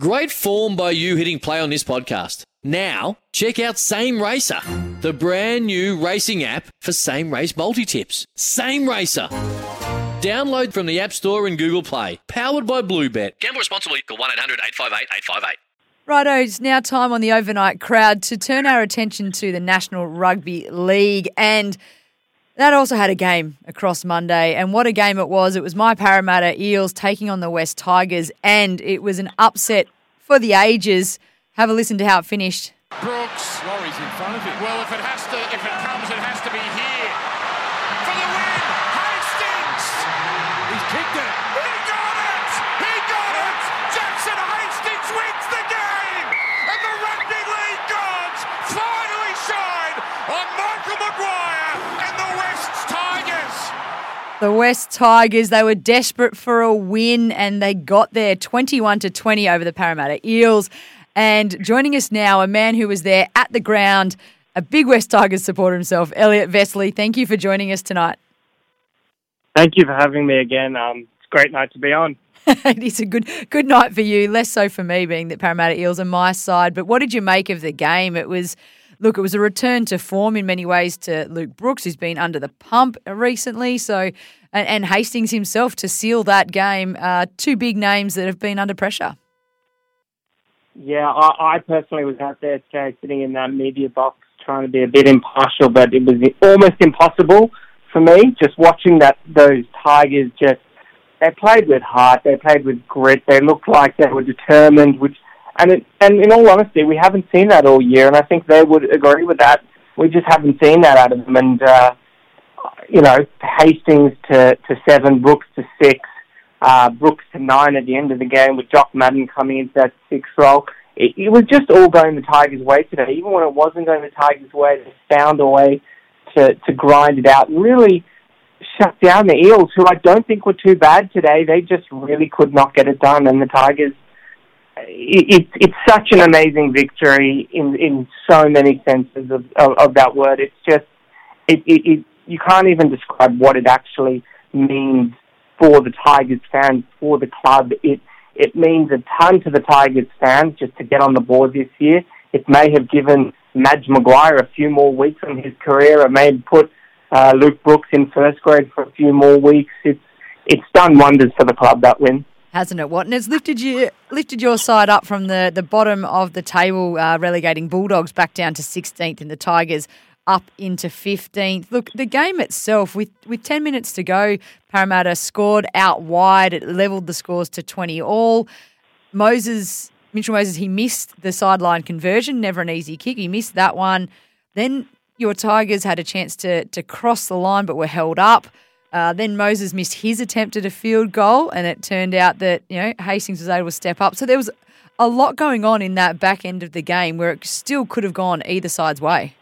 Great form by you hitting play on this podcast. Now, check out Same Racer, the brand new racing app for same race multi tips. Same Racer. Download from the App Store and Google Play. Powered by Bluebet. Gamble responsibly. Call 1 800 858 858. Righto, it's now time on the overnight crowd to turn our attention to the National Rugby League. And that also had a game across Monday. And what a game it was. It was my Parramatta Eels taking on the West Tigers. And it was an upset for the ages. Have a listen to how it finished. Brooks. Laurie's in front of it. Well, if it has The West Tigers, they were desperate for a win and they got there 21 to 20 over the Parramatta Eels. And joining us now, a man who was there at the ground, a big West Tigers supporter himself, Elliot Vesely. Thank you for joining us tonight. Thank you for having me again. Um, it's a great night to be on. it is a good good night for you, less so for me, being that Parramatta Eels are my side. But what did you make of the game? It was, look, it was a return to form in many ways to Luke Brooks, who's been under the pump recently. So, and, and Hastings himself to seal that game. Uh, two big names that have been under pressure. Yeah, I, I personally was out there today sitting in that media box trying to be a bit impartial, but it was almost impossible for me just watching that those Tigers just they played with heart, they played with grit, they looked like they were determined, which and it, and in all honesty, we haven't seen that all year, and I think they would agree with that. We just haven't seen that out of them, and uh, you know, Hastings to to seven, Brooks to six, uh, Brooks to nine at the end of the game with Jock Madden coming into that sixth role. It, it was just all going the Tigers' way today. Even when it wasn't going the Tigers' way, they found a way to, to grind it out and really shut down the Eels, who I don't think were too bad today. They just really could not get it done. And the Tigers, it, it, it's such an amazing victory in, in so many senses of, of, of that word. It's just, it, it, it, you can't even describe what it actually means for the Tigers fans, for the club. It it means a ton to the Tigers fans just to get on the board this year. It may have given Madge Maguire a few more weeks in his career. It may have put uh, Luke Brooks in first grade for a few more weeks. It's it's done wonders for the club that win. Hasn't it? What and it's lifted you lifted your side up from the, the bottom of the table, uh, relegating Bulldogs back down to 16th, and the Tigers up into 15th. Look, the game itself, with, with 10 minutes to go, Parramatta scored out wide. It levelled the scores to 20 all. Moses, Mitchell Moses, he missed the sideline conversion, never an easy kick. He missed that one. Then your Tigers had a chance to, to cross the line but were held up. Uh, then Moses missed his attempt at a field goal, and it turned out that you know Hastings was able to step up. So there was a lot going on in that back end of the game where it still could have gone either side's way.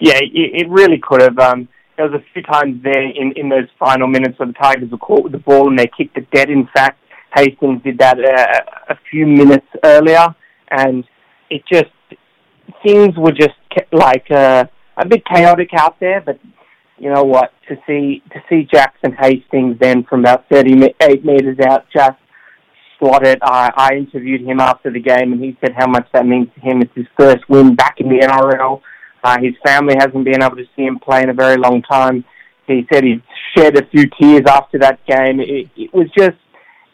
Yeah, it, really could have. Um, there was a few times there in, in those final minutes where the Tigers were caught with the ball and they kicked it dead. In fact, Hastings did that uh, a few minutes earlier, and it just things were just like uh, a bit chaotic out there. But you know what? To see to see Jackson Hastings then from about thirty eight meters out just slot it. I, I interviewed him after the game, and he said how much that means to him. It's his first win back in the NRL. Uh, his family hasn't been able to see him play in a very long time. He said he shed a few tears after that game. It, it was just,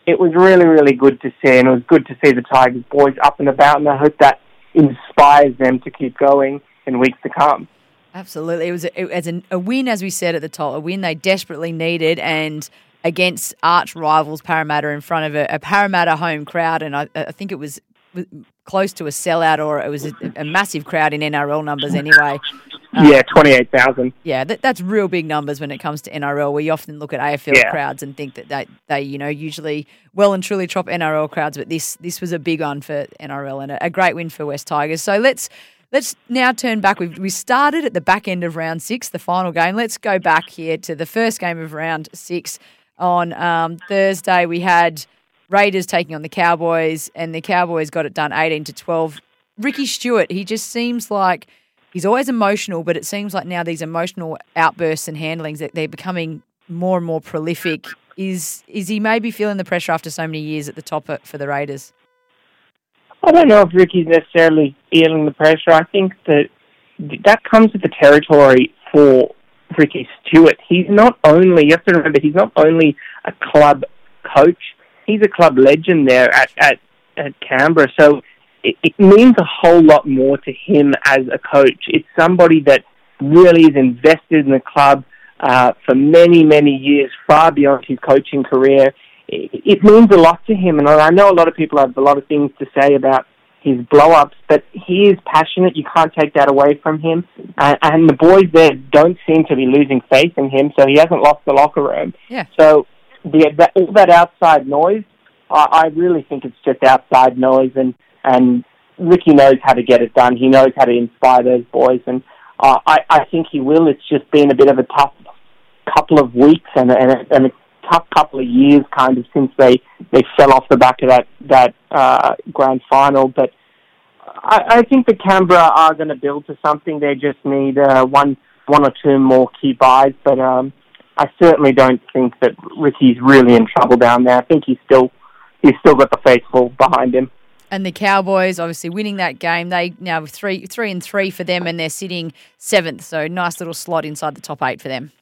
it was really, really good to see, and it was good to see the Tigers boys up and about, and I hope that inspires them to keep going in weeks to come. Absolutely, it was a, it was a, a win, as we said at the top, a win they desperately needed, and against arch rivals Parramatta in front of a, a Parramatta home crowd, and I, I think it was close to a sellout or it was a, a, massive crowd in NRL numbers anyway. Um, yeah, 28,000. Yeah, that, that's real big numbers when it comes to NRL. We often look at AFL Yeah. crowds and think that they, they, you know, usually well and truly top NRL crowds, but this this was a big one for NRL and a, a great win for West Tigers. So let's let's now turn back. We we started at the back end of round six, the final game. Let's go back here to the first game of round six on um, Thursday. We had Raiders taking on the Cowboys, and the Cowboys got it done eighteen to twelve. Ricky Stuart, he just seems like he's always emotional, but it seems like now these emotional outbursts and handlings that they're becoming more and more prolific. Is is he maybe feeling the pressure after so many years at the top for the Raiders? I don't know if Ricky's necessarily feeling the pressure. I think that that comes with the territory for Ricky Stuart. He's not only, you have to remember, he's not only a club coach, he's a club legend there at, at, at Canberra. So it, it means a whole lot more to him as a coach. It's somebody that really is invested in the club uh, for many, many years, far beyond his coaching career. It, means a lot to him, and I know a lot of people have a lot of things to say about his blow-ups, but he is passionate. You can't take that away from him, and, and the boys there don't seem to be losing faith in him. So he hasn't lost the locker room. Yeah. So the that, all that outside noise, I, I really think it's just outside noise, and and Ricky knows how to get it done. He knows how to inspire those boys, and uh, I I think he will. It's just been a bit of a tough couple of weeks and and and a tough couple of years, kind of since they they fell off the back of that that uh, grand final, but. I, I think the Canberra are going to build to something. They just need uh, one, one or two more key buys. But um, I certainly don't think that Ricky's really in trouble down there. I think he's still, he's still got the faithful behind him. And the Cowboys obviously winning that game. They now three three and three for them, and they're sitting seventh. So nice little slot inside the top eight for them.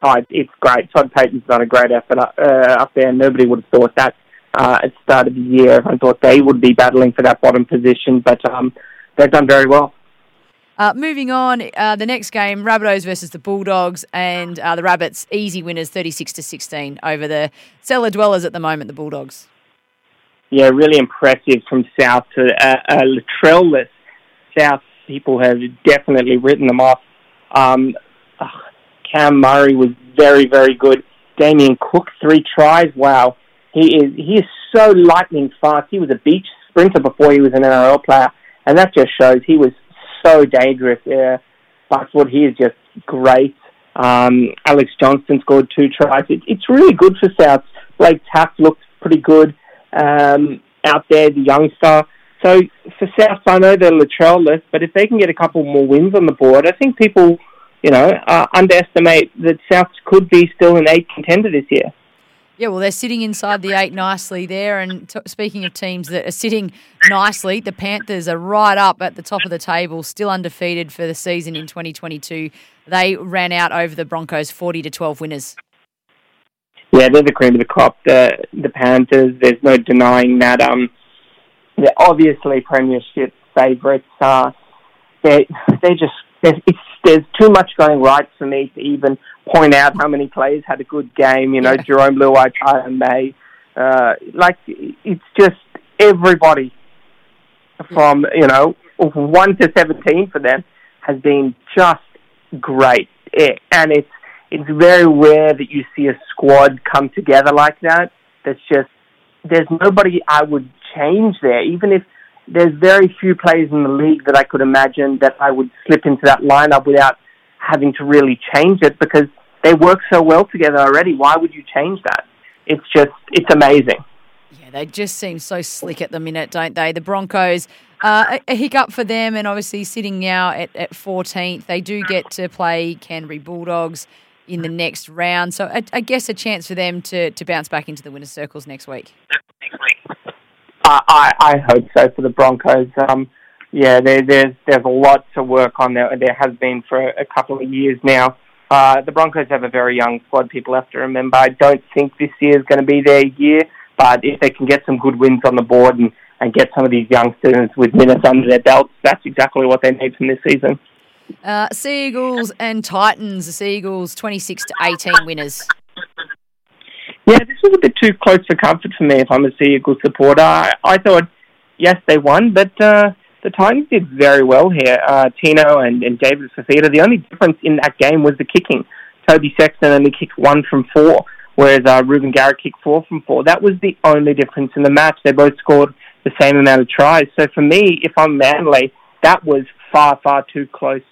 Oh, it's great. Todd Payten's done a great effort up, uh, up there. Nobody would have thought that uh, at the start of the year. Everyone thought they would be battling for that bottom position, but um, they've done very well. Uh, moving on, uh, the next game, Rabbitohs versus the Bulldogs, and uh, the Rabbits easy winners, thirty six to sixteen over the cellar dwellers at the moment, the Bulldogs. yeah, really impressive from South to uh, uh, Latrell-less. South people have definitely written them off. Um, Cam Murray was very, very good. Damien Cook, three tries. Wow, he is he is so lightning fast. He was a beach sprinter before he was an NRL player, and that just shows he was so dangerous. Yeah, Buckswood, he is just great. Um, Alex Johnston scored two tries. It, it's really good for South. Blake Taaffe looked pretty good um, out there, the youngster. So for South, I know they're Latrell-less, but if they can get a couple more wins on the board, I think people, you know, uh, underestimate that South could be still an eight contender this year. Yeah, well, they're sitting inside the eight nicely there. And t- speaking of teams that are sitting nicely, the Panthers are right up at the top of the table, still undefeated for the season in 2022. They ran out over the Broncos 40 to 12 winners. Yeah, they're the cream of the crop. The the Panthers. There's no denying that. Um, they're obviously premiership favourites. Uh, they they just there's, it's, there's too much going right for me to even point out how many players had a good game. You know, Yeah. Jarome Luai, Taylan May. Uh, like it's just everybody from you know one to seventeen for them has been just great, it, and it's it's very rare that you see a squad come together like that. That's just there's nobody I would change there, even if there's very few players in the league that I could imagine that I would slip into that lineup without having to really change it because they work so well together already. Why would you change that? It's just it's amazing. Yeah, they just seem so slick at the minute, don't they? The Broncos, uh, a, a hiccup for them, and obviously sitting now at, at 14th. They do get to play Canterbury Bulldogs in the next round. So I, I guess a chance for them to, to bounce back into the winner's circles next week. I, I, hope so for the Broncos. Um, yeah, there, there's there's a lot to work on there. There has been for a couple of years now. Uh, the Broncos have a very young squad. People have to remember. I don't think this year is going to be their year, but if they can get some good wins on the board and, and get some of these youngsters with minutes under their belts, that's exactly what they need from this season. Uh, Sea Eagles and Titans. The Sea Eagles 26 to 18 winners. Yeah, this was a bit too close for comfort for me if I'm a Sea Eagles supporter. I, I thought, yes, they won, but uh, the Titans did very well here. Uh, Tino and, and David Fifita. The only difference in that game was the kicking. Toby Sexton only kicked one from four, whereas uh, Reuben Garrick kicked four from four. That was the only difference in the match. They both scored the same amount of tries. So for me, if I'm Manly, that was far, far too close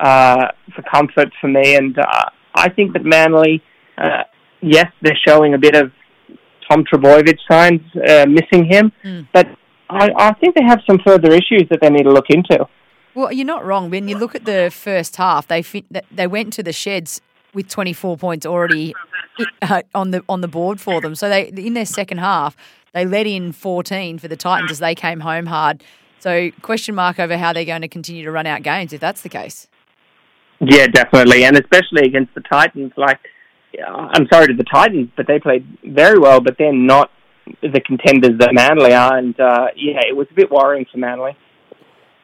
uh, for comfort for me. And uh, I think that Manly, uh, yes, they're showing a bit of Tom Trbojevic signs, uh, missing him, Mm. but I, I think they have some further issues that they need to look into. Well, you're not wrong. When you look at the first half, they they went to the sheds with 24 points already uh, on the on the board for them. So they in their second half, they let in 14 for the Titans as they came home hard. So question mark over how they're going to continue to run out games if that's the case. Yeah, definitely, and especially against the Titans. Like, I'm sorry to the Titans, but they played very well, but they're not the contenders that Manly are. And uh, yeah, it was a bit worrying for Manly.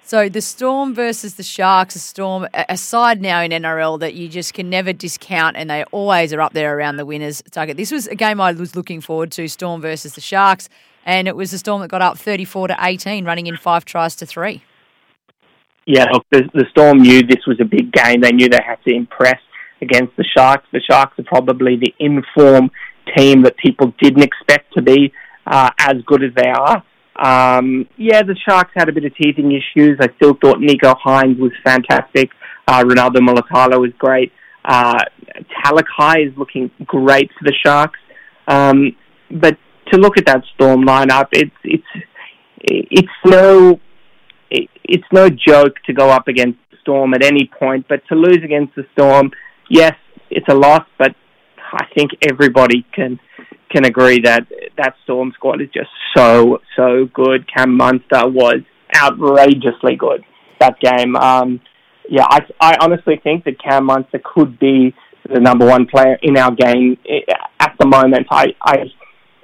So the Storm versus the Sharks, a Storm a side now in NRL that you just can never discount, and they always are up there around the winners' target. This was a game I was looking forward to, Storm versus the Sharks, and it was the Storm that got up 34 to 18, running in five tries to three. Yeah, look, the, the Storm knew this was a big game. They knew they had to impress against the Sharks. The Sharks are probably the inform team that people didn't expect to be uh, as good as they are. Um, yeah, the Sharks had a bit of teething issues. I still thought Nicho Hynes was fantastic. Uh, Ronaldo Mulitalo was great. Uh, Talakai is looking great for the Sharks. Um, but to look at that Storm lineup, it's it's it's no it's no joke to go up against Storm at any point. But to lose against the Storm, yes, it's a loss. But I think everybody can can agree that that Storm squad is just so so good. Cam Munster was outrageously good that game. Um, yeah, I, I honestly think that Cam Munster could be the number one player in our game eh, at the moment. I, I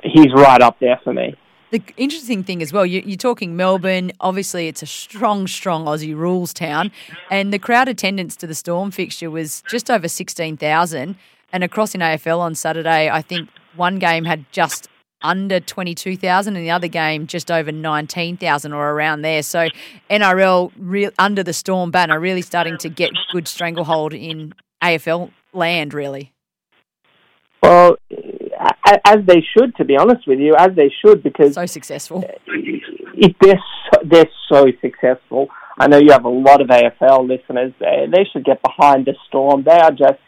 he's right up there for me. The interesting thing as well, you, you're talking Melbourne. Obviously, it's a strong, strong Aussie rules town, and the crowd attendance to the Storm fixture was just over sixteen thousand. And across in AFL on Saturday, I think one game had just under twenty two thousand, and the other game just over nineteen thousand or around there. So NRL under the Storm banner really starting to get good stranglehold in AFL land. Really, Well, as they should, to be honest with you, as they should, because so successful. if they're so, they're so successful. I know you have a lot of AFL listeners. They, they should get behind the Storm. They are just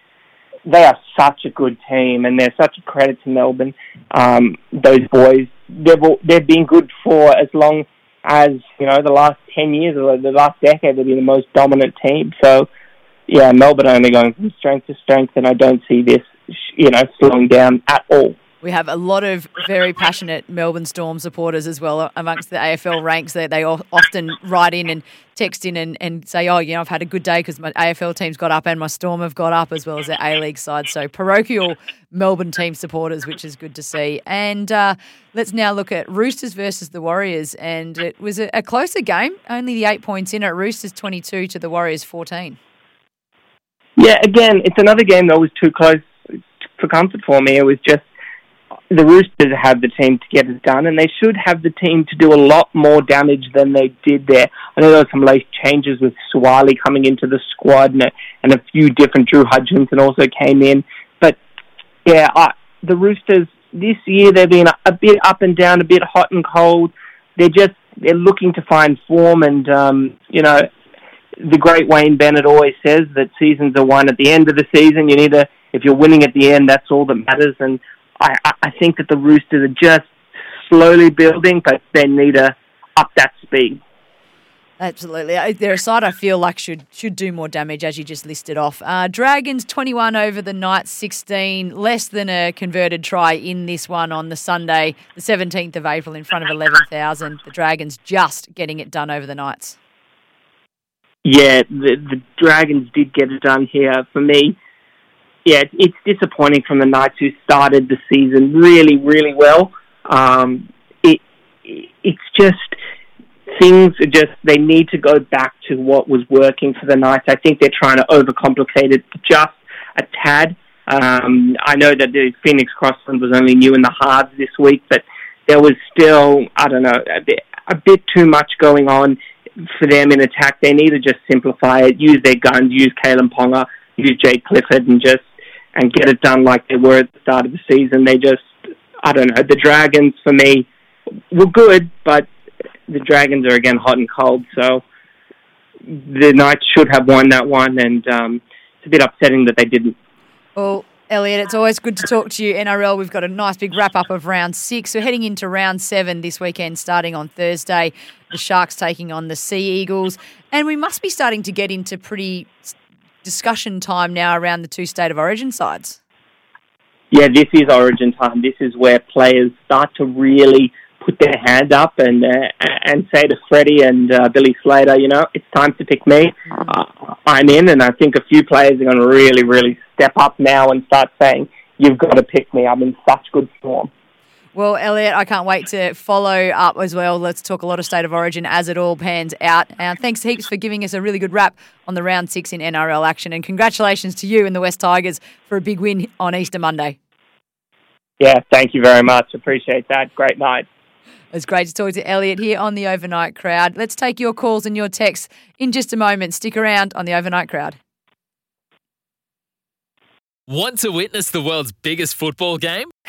they are such a good team, and they're such a credit to Melbourne. Um, those boys, they've all, they've been good for as long as you know the last ten years or the last decade. They've been the most dominant team. So yeah, Melbourne only going from strength to strength, and I don't see this you know slowing down at all. We have a lot of very passionate Melbourne Storm supporters as well amongst the AFL ranks. That they often write in and text in and, and say, "Oh, you know, I've had a good day because my AFL team's got up and my Storm have got up as well as their A League side." So parochial Melbourne team supporters, which is good to see. And uh, let's now look at Roosters versus the Warriors, and it was a, a closer game. Only the eight points in it. Roosters twenty-two to the Warriors fourteen. Yeah, again, it's another game that was too close for comfort for me. It was just the Roosters have the team to get it done, and they should have the team to do a lot more damage than they did there. I know there were some late changes with Swiley coming into the squad, and a, and a few different Drew Hutchison also came in. But yeah, I, the Roosters this year they've been a, a bit up and down, a bit hot and cold. They're just they're looking to find form, and um, you know the great Wayne Bennett always says that seasons are won at the end of the season. You need to, if you're winning at the end, that's all that matters. And I, I- think that the Roosters are just slowly building, but they need to up that speed. Absolutely, Uh, they're a side I feel like should should do more damage, as you just listed off. Uh, Dragons twenty one over the Knights sixteen, less than a converted try in this one on the Sunday, the seventeenth of April, in front of eleven thousand. The Dragons just getting it done over the Knights. Yeah, the, the Dragons did get it done here for me. Yeah, it's disappointing from the Knights who started the season really, really well. Um, it it's just things are just they need to go back to what was working for the Knights. I think they're trying to overcomplicate it just a tad. Um, I know that the Phoenix Crossland was only new in the halves this week, but there was still I don't know a bit, a bit too much going on. for them in attack, they need to just simplify it, use their guns, use Kalyn Ponga, use Jake Clifford, and just and get it done like they were at the start of the season. They just, I don't know, the Dragons for me were good, but the Dragons are again hot and cold, so the Knights should have won that one, and um, it's a bit upsetting that they didn't. Well, Elliot, it's always good to talk to you. NRL, we've got a nice big wrap up of round six. We're heading into round seven this weekend, starting on Thursday. The Sharks taking on the Sea Eagles. And we must be starting to get into pretty discussion time now around the two state of origin sides. Yeah, this is origin time. This is where players start to really put their hand up and uh, and say to Freddie and uh, Billy Slater, you know, it's time to pick me. Uh, I'm in, and I think a few players are going to really, really step up now and start saying, "You've got to pick me. I'm in such good form." Well, Elliot, I can't wait to follow up as well. Let's talk a lot of state of origin as it all pans out. And thanks heaps for giving us a really good wrap on the round six in NRL action. And congratulations to you and the West Tigers for a big win on Easter Monday. Yeah, thank you very much. Appreciate that. Great night. It's great to talk to Elliot here on the Overnight Crowd. Let's take your calls and your texts in just a moment. Stick around on the Overnight Crowd. Want to witness the world's biggest football game?